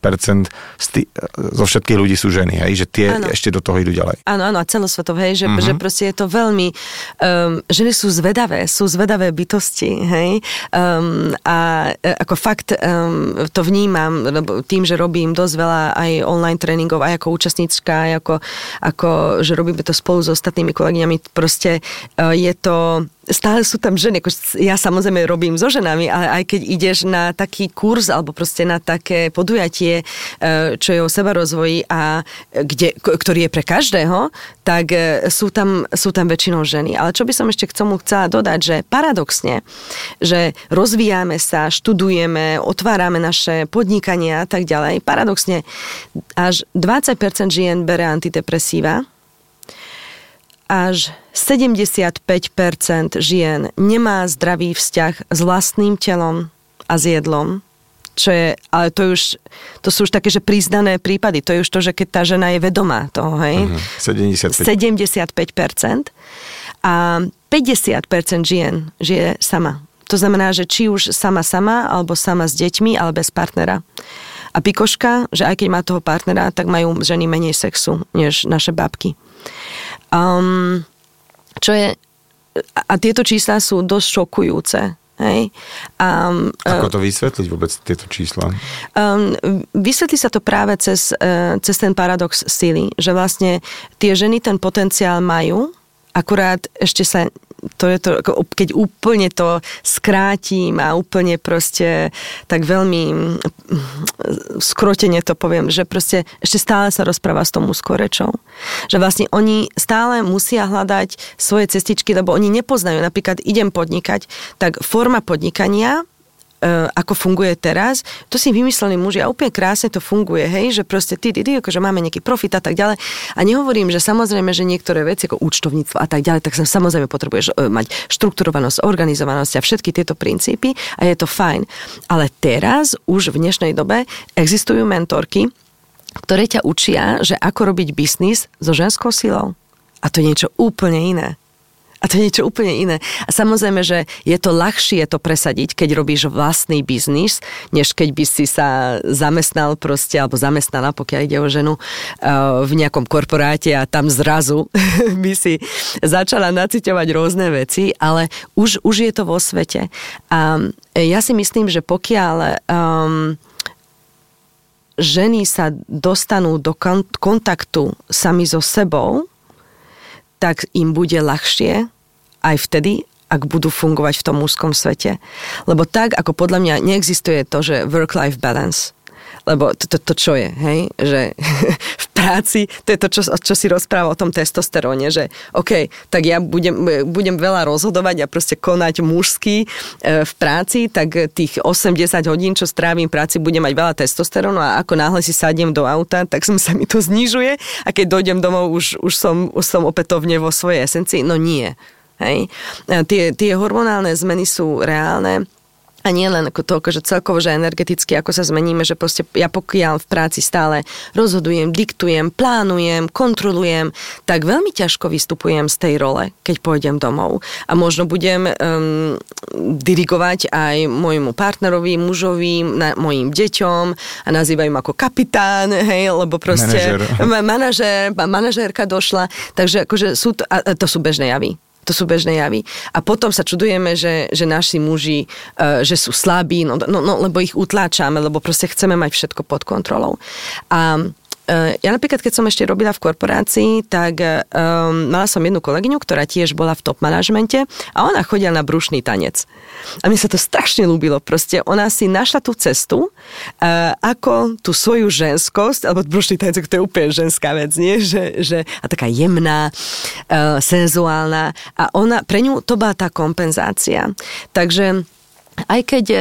z tý, zo všetkých ľudí sú ženy, hej, že tie ano. ešte do toho idú ďalej. Áno, áno, a celosvetové, hej, že, uh-huh. že proste je to veľmi, um, ženy sú zvedavé, sú zvedavé bytosti, hej, um, a e, ako fakt um, to vnímam tým, že robím dosť veľa aj online tréningov, aj ako účastníčka, aj ako, ako že robíme to spolu s ostatnými kolegyňami, proste uh, je to stále sú tam ženy, ako ja samozrejme robím so ženami, ale aj keď ideš na taký kurz alebo proste na také podujatie, e, čo je o sebarozvoji a kde, ktorý je pre každého, tak e, sú tam, sú tam väčšinou ženy. Ale čo by som ešte k tomu chcela dodať, že paradoxne, že rozvíjame sa, študujeme, otvárame naše podnikania a tak ďalej, paradoxne až 20% žien bere antidepresíva, až 75% žien nemá zdravý vzťah s vlastným telom a s jedlom. Čo je, ale to, už, to sú už také, že priznané prípady. To je už to, že keď tá žena je vedomá toho, hej? Uh-huh. 75. 75%. A 50% žien žije sama. To znamená, že či už sama sama, alebo sama s deťmi, ale bez partnera. A pikoška, že aj keď má toho partnera, tak majú ženy menej sexu, než naše babky. Um, čo je, a tieto čísla sú dosť šokujúce. Hej. Um, Ako to vysvetliť vôbec tieto čísla? Um, vysvetlí sa to práve cez, uh, cez ten paradox sily, že vlastne tie ženy ten potenciál majú, akurát ešte sa to je to, keď úplne to skrátim a úplne proste tak veľmi mm, skrotene to poviem, že proste ešte stále sa rozpráva s tou mužskou rečou. Že vlastne oni stále musia hľadať svoje cestičky, lebo oni nepoznajú. Napríklad idem podnikať, tak forma podnikania ako funguje teraz, to si vymysleli muži a úplne krásne to funguje, hej, že proste ty, ty, ty, akože máme nejaký profit a tak ďalej. A nehovorím, že samozrejme, že niektoré veci ako účtovníctvo a tak ďalej, tak sa samozrejme potrebuješ e, mať štrukturovanosť, organizovanosť a všetky tieto princípy a je to fajn. Ale teraz už v dnešnej dobe existujú mentorky, ktoré ťa učia, že ako robiť biznis so ženskou silou. A to je niečo úplne iné. A to je niečo úplne iné. A samozrejme, že je to ľahšie to presadiť, keď robíš vlastný biznis, než keď by si sa zamestnal proste, alebo zamestnala, pokiaľ ide o ženu, uh, v nejakom korporáte a tam zrazu by si začala naciťovať rôzne veci, ale už, už je to vo svete. A ja si myslím, že pokiaľ um, ženy sa dostanú do kontaktu sami so sebou, tak im bude ľahšie aj vtedy, ak budú fungovať v tom mužskom svete. Lebo tak, ako podľa mňa neexistuje to, že work-life balance. Lebo to, to, to čo je, hej? Že v práci, to je to, čo, čo si rozpráva o tom testosteróne, že OK, tak ja budem, budem veľa rozhodovať a proste konať mužský e, v práci, tak tých 8-10 hodín, čo strávim v práci, budem mať veľa testosterónu a ako náhle si sadnem do auta, tak som sa mi to znižuje a keď dojdem domov, už, už, som, už som opätovne vo svojej esencii. No nie. Hej. Tie, tie hormonálne zmeny sú reálne a nie len ako toľko, že celkovo, že energeticky, ako sa zmeníme, že proste ja pokiaľ v práci stále rozhodujem, diktujem, plánujem, kontrolujem, tak veľmi ťažko vystupujem z tej role, keď pôjdem domov. A možno budem um, dirigovať aj môjmu partnerovi, mužovi, na, mojim deťom a nazývajú ako kapitán, hej, lebo proste manažer, manažérka došla. Takže akože sú to, a to sú bežné javy. To sú bežné javy. A potom sa čudujeme, že, že naši muži, uh, že sú slabí, no, no, no, lebo ich utláčame, lebo proste chceme mať všetko pod kontrolou. A ja napríklad, keď som ešte robila v korporácii, tak um, mala som jednu kolegyňu, ktorá tiež bola v top manažmente a ona chodila na brušný tanec. A mne sa to strašne ľúbilo. Proste ona si našla tú cestu, uh, ako tú svoju ženskosť, alebo brušný tanec, to je úplne ženská vec, nie? Že, že, a taká jemná, uh, senzuálna. A ona, pre ňu to bola tá kompenzácia. Takže aj keď e,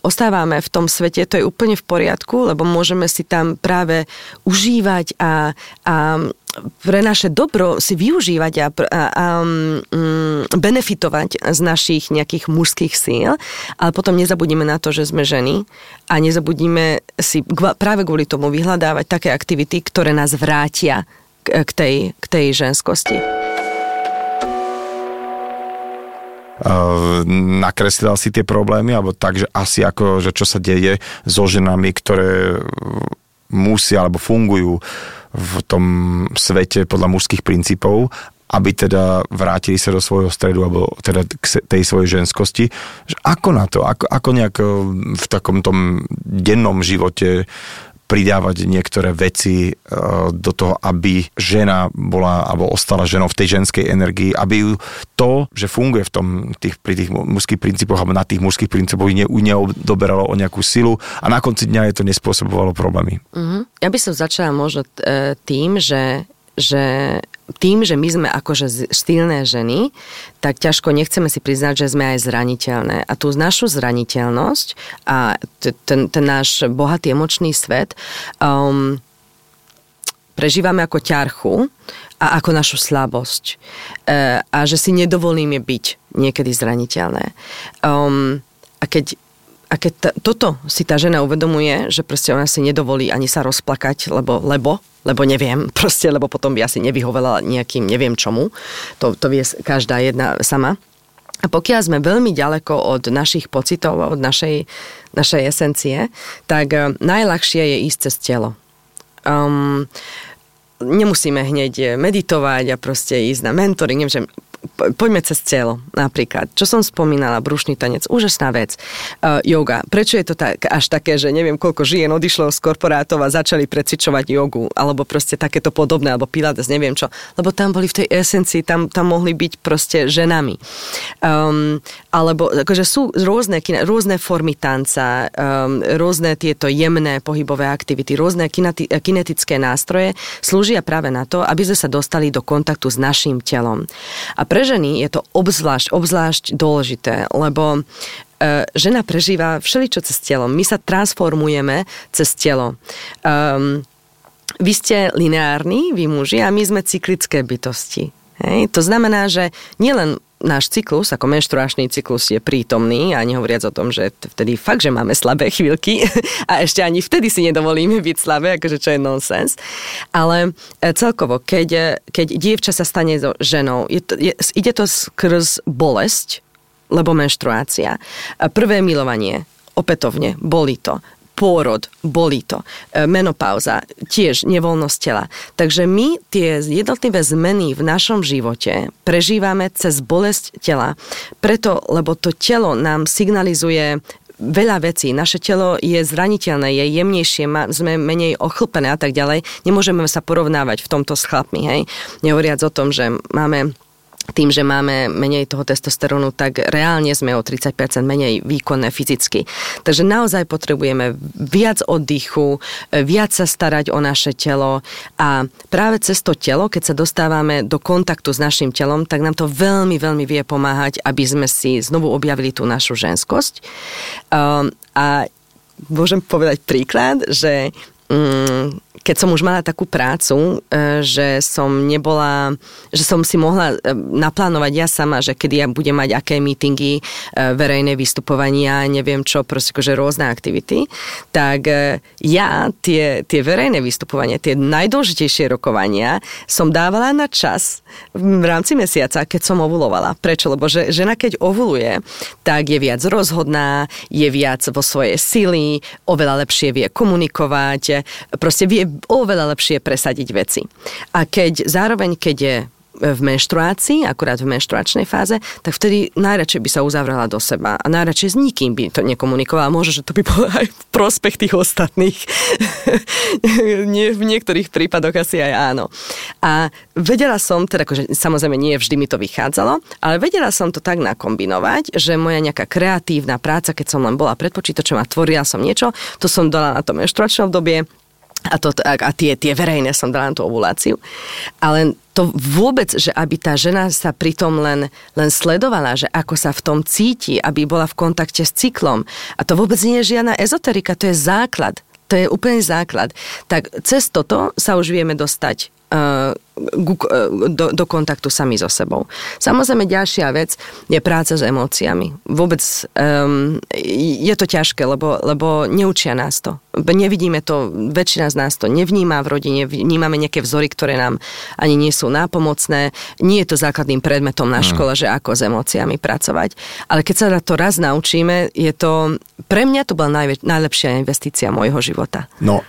ostávame v tom svete, to je úplne v poriadku, lebo môžeme si tam práve užívať a, a pre naše dobro si využívať a, a, a mm, benefitovať z našich nejakých mužských síl, ale potom nezabudíme na to, že sme ženy a nezabudíme si práve kvôli tomu vyhľadávať také aktivity, ktoré nás vrátia k tej, k tej ženskosti. Nakreslila si tie problémy, alebo tak, že asi ako, že čo sa deje so ženami, ktoré musia alebo fungujú v tom svete podľa mužských princípov aby teda vrátili sa do svojho stredu alebo teda k tej svojej ženskosti. Že ako na to? Ako, ako nejak v takom tom dennom živote pridávať niektoré veci e, do toho, aby žena bola alebo ostala ženou v tej ženskej energii, aby ju to, že funguje v tom, tých, pri tých mužských princípoch alebo na tých mužských princípoch ne, neodoberalo o nejakú silu a na konci dňa je to nespôsobovalo problémy. Mm-hmm. Ja by som začala možno tým, že že tým, že my sme akože stylné ženy, tak ťažko nechceme si priznať, že sme aj zraniteľné. A tú našu zraniteľnosť a ten, ten náš bohatý emočný svet um, prežívame ako ťarchu a ako našu slabosť. E, a že si nedovolíme byť niekedy zraniteľné. Um, a keď a keď t- toto si tá žena uvedomuje, že proste ona si nedovolí ani sa rozplakať, lebo, lebo, lebo neviem, proste, lebo potom by asi nevyhovela nejakým neviem čomu, to, to vie každá jedna sama. A pokiaľ sme veľmi ďaleko od našich pocitov, od našej, našej esencie, tak uh, najľahšie je ísť cez telo. Um, nemusíme hneď meditovať a proste ísť na mentoring, neviem, poďme cez celo napríklad. Čo som spomínala, brušný tanec, úžasná vec. Uh, yoga. Prečo je to tak, až také, že neviem, koľko žien odišlo z korporátov a začali precvičovať jogu, alebo proste takéto podobné, alebo pilates, neviem čo. Lebo tam boli v tej esencii, tam, tam mohli byť proste ženami. Um, alebo akože sú rôzne, rôzne formy tanca, um, rôzne tieto jemné pohybové aktivity, rôzne kineti, kinetické nástroje slúžia práve na to, aby sme sa dostali do kontaktu s našim telom. A pre ženy je to obzvlášť, obzvlášť dôležité, lebo e, žena prežíva všeličo cez telo. My sa transformujeme cez telo. Um, vy ste lineárni, vy muži, a my sme cyklické bytosti. Hej? To znamená, že nielen náš cyklus, ako menštruačný cyklus je prítomný a nehovoriac o tom, že vtedy fakt, že máme slabé chvíľky a ešte ani vtedy si nedovolíme byť slabé, akože čo je nonsens. Ale e, celkovo, keď, keď dievča sa stane ženou, je to, je, ide to skrz bolesť, lebo menštruácia. Prvé milovanie, opätovne, boli to pôrod, bolí to, e, menopauza, tiež nevoľnosť tela. Takže my tie jednotlivé zmeny v našom živote prežívame cez bolesť tela. Preto, lebo to telo nám signalizuje veľa vecí. Naše telo je zraniteľné, je jemnejšie, sme menej ochlpené a tak ďalej. Nemôžeme sa porovnávať v tomto s chlapmi, hej. Nehovoriac o tom, že máme tým, že máme menej toho testosterónu, tak reálne sme o 30% menej výkonné fyzicky. Takže naozaj potrebujeme viac oddychu, viac sa starať o naše telo a práve cez to telo, keď sa dostávame do kontaktu s našim telom, tak nám to veľmi, veľmi vie pomáhať, aby sme si znovu objavili tú našu ženskosť. Um, a môžem povedať príklad, že um, keď som už mala takú prácu, e, že som nebola, že som si mohla e, naplánovať ja sama, že kedy ja budem mať aké meetingy, e, verejné vystupovania, neviem čo, proste akože rôzne aktivity, tak ja tie, tie verejné vystupovania, tie najdôležitejšie rokovania som dávala na čas v rámci mesiaca, keď som ovulovala. Prečo? Lebo že, žena keď ovuluje, tak je viac rozhodná, je viac vo svojej sily, oveľa lepšie vie komunikovať, proste vie oveľa lepšie presadiť veci. A keď zároveň, keď je v menštruácii, akurát v menštruačnej fáze, tak vtedy najradšej by sa uzavrela do seba a najradšej s nikým by to nekomunikovala. Môže, že to by bolo aj v prospech tých ostatných. nie, v niektorých prípadoch asi aj áno. A vedela som, teda akože samozrejme nie vždy mi to vychádzalo, ale vedela som to tak nakombinovať, že moja nejaká kreatívna práca, keď som len bola pred počítačom a tvorila som niečo, to som dala na tom menštruačnom obdobie, a, to, a tie, tie verejné som dala na tú ovuláciu. Ale to vôbec, že aby tá žena sa pritom len, len sledovala, že ako sa v tom cíti, aby bola v kontakte s cyklom. A to vôbec nie je žiadna ezoterika, to je základ. To je úplný základ. Tak cez toto sa už vieme dostať uh, do, do kontaktu sami so sebou. Samozrejme ďalšia vec je práca s emóciami. Vôbec um, je to ťažké, lebo, lebo neučia nás to. Nevidíme to, väčšina z nás to nevníma v rodine, vnímame nejaké vzory, ktoré nám ani nie sú nápomocné. Nie je to základným predmetom na hmm. škole, že ako s emóciami pracovať. Ale keď sa to raz naučíme, je to, pre mňa to bola najväč- najlepšia investícia môjho života. No,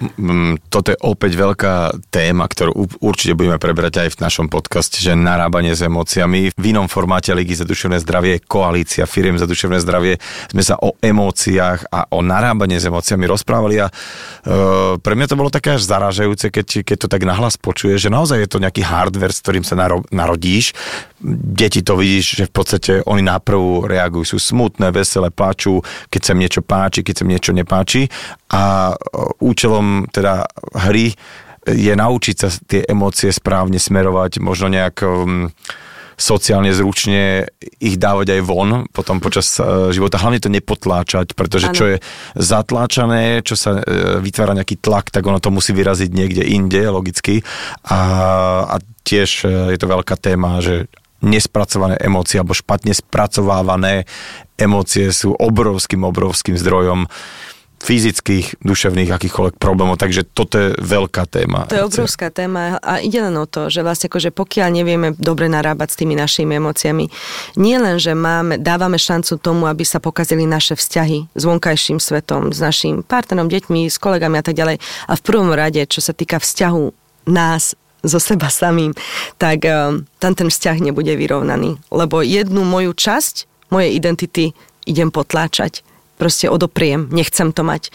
toto je opäť veľká téma, ktorú určite budeme pre prebrať aj v našom podcaste, že narábanie s emóciami. V inom formáte Ligy za duševné zdravie, koalícia firiem za duševné zdravie, sme sa o emóciách a o narábanie s emóciami rozprávali a e, pre mňa to bolo také až zaražajúce, keď, keď to tak nahlas počuje, že naozaj je to nejaký hardware, s ktorým sa naro, narodíš. Deti to vidíš, že v podstate oni naprv reagujú, sú smutné, veselé, páču, keď sa im niečo páči, keď sa im niečo nepáči a e, účelom teda hry je naučiť sa tie emócie správne smerovať, možno nejak um, sociálne zručne ich dávať aj von potom počas uh, života. Hlavne to nepotláčať, pretože ano. čo je zatláčané, čo sa uh, vytvára nejaký tlak, tak ono to musí vyraziť niekde inde, logicky. A, a tiež uh, je to veľká téma, že nespracované emócie alebo špatne spracovávané emócie sú obrovským, obrovským zdrojom fyzických, duševných, akýchkoľvek problémov, takže toto je veľká téma. To je obrovská téma a ide len o to, že vlastne akože pokiaľ nevieme dobre narábať s tými našimi emóciami, nie len, že máme, dávame šancu tomu, aby sa pokazili naše vzťahy s vonkajším svetom, s našim partnerom, deťmi, s kolegami a tak ďalej, a v prvom rade, čo sa týka vzťahu nás so seba samým, tak um, tam ten vzťah nebude vyrovnaný. Lebo jednu moju časť mojej identity idem potláčať proste odopriem, nechcem to mať.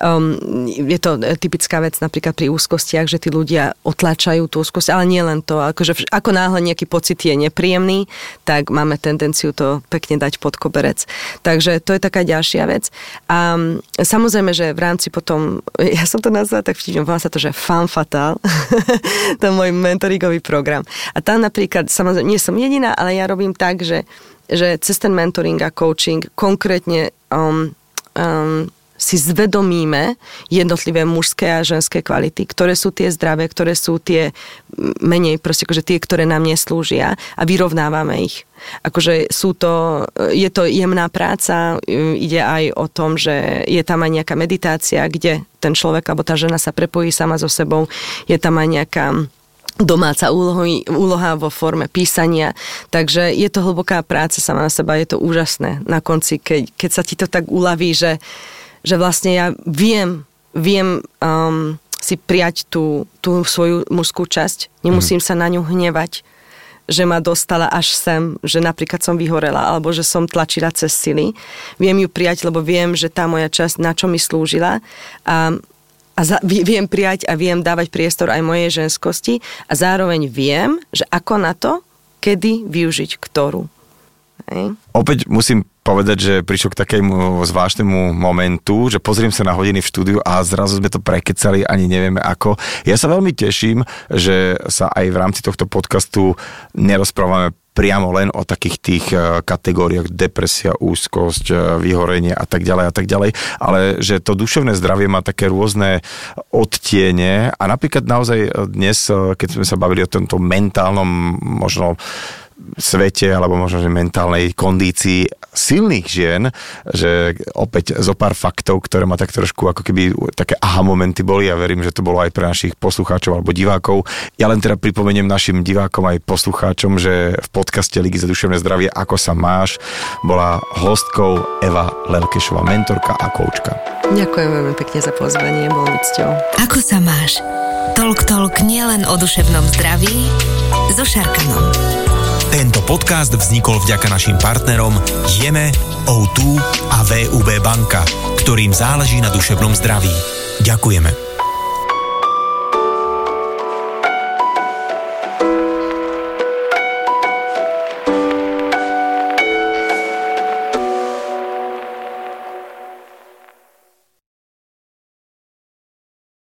Um, je to typická vec napríklad pri úzkostiach, že tí ľudia otláčajú tú úzkosť, ale nie len to. Akože ako náhle nejaký pocit je nepríjemný, tak máme tendenciu to pekne dať pod koberec. Takže to je taká ďalšia vec. A um, samozrejme, že v rámci potom, ja som to nazvala tak vtipne, volá sa to, že fan fatal, to je môj mentoringový program. A tam napríklad, samozrejme, nie som jediná, ale ja robím tak, že že cez ten mentoring a coaching konkrétne um, um, si zvedomíme jednotlivé mužské a ženské kvality, ktoré sú tie zdravé, ktoré sú tie menej, proste akože tie, ktoré nám neslúžia a vyrovnávame ich. Akože sú to, je to jemná práca, ide aj o tom, že je tam aj nejaká meditácia, kde ten človek alebo tá žena sa prepojí sama so sebou, je tam aj nejaká domáca úloha, úloha vo forme písania. Takže je to hlboká práca sama na seba, je to úžasné na konci, keď, keď sa ti to tak uľaví, že, že vlastne ja viem, viem um, si prijať tú, tú svoju mužskú časť, nemusím mm. sa na ňu hnevať, že ma dostala až sem, že napríklad som vyhorela, alebo že som tlačila cez sily. Viem ju prijať, lebo viem, že tá moja časť na čo mi slúžila a a za, viem prijať a viem dávať priestor aj mojej ženskosti a zároveň viem, že ako na to kedy využiť ktorú. Hej. Opäť musím povedať, že prišiel k takému zvláštnemu momentu, že pozriem sa na hodiny v štúdiu a zrazu sme to prekecali, ani nevieme ako. Ja sa veľmi teším, že sa aj v rámci tohto podcastu nerozprávame priamo len o takých tých e, kategóriách depresia, úzkosť, e, vyhorenie a tak ďalej a tak ďalej, ale že to duševné zdravie má také rôzne odtiene a napríklad naozaj dnes, e, keď sme sa bavili o tomto mentálnom možno svete alebo možno, že mentálnej kondícii silných žien, že opäť zo pár faktov, ktoré ma tak trošku ako keby také aha momenty boli a verím, že to bolo aj pre našich poslucháčov alebo divákov. Ja len teda pripomeniem našim divákom aj poslucháčom, že v podcaste Ligy za duševné zdravie Ako sa máš bola hostkou Eva Lelkešová, mentorka a koučka. Ďakujem veľmi pekne za pozvanie, bol mi cťou. Ako sa máš? Tolk Tolk nielen o duševnom zdraví so Šarkanom. Tento podcast vznikol vďaka našim partnerom Jeme, O2 a VUB banka, ktorým záleží na duševnom zdraví. Ďakujeme.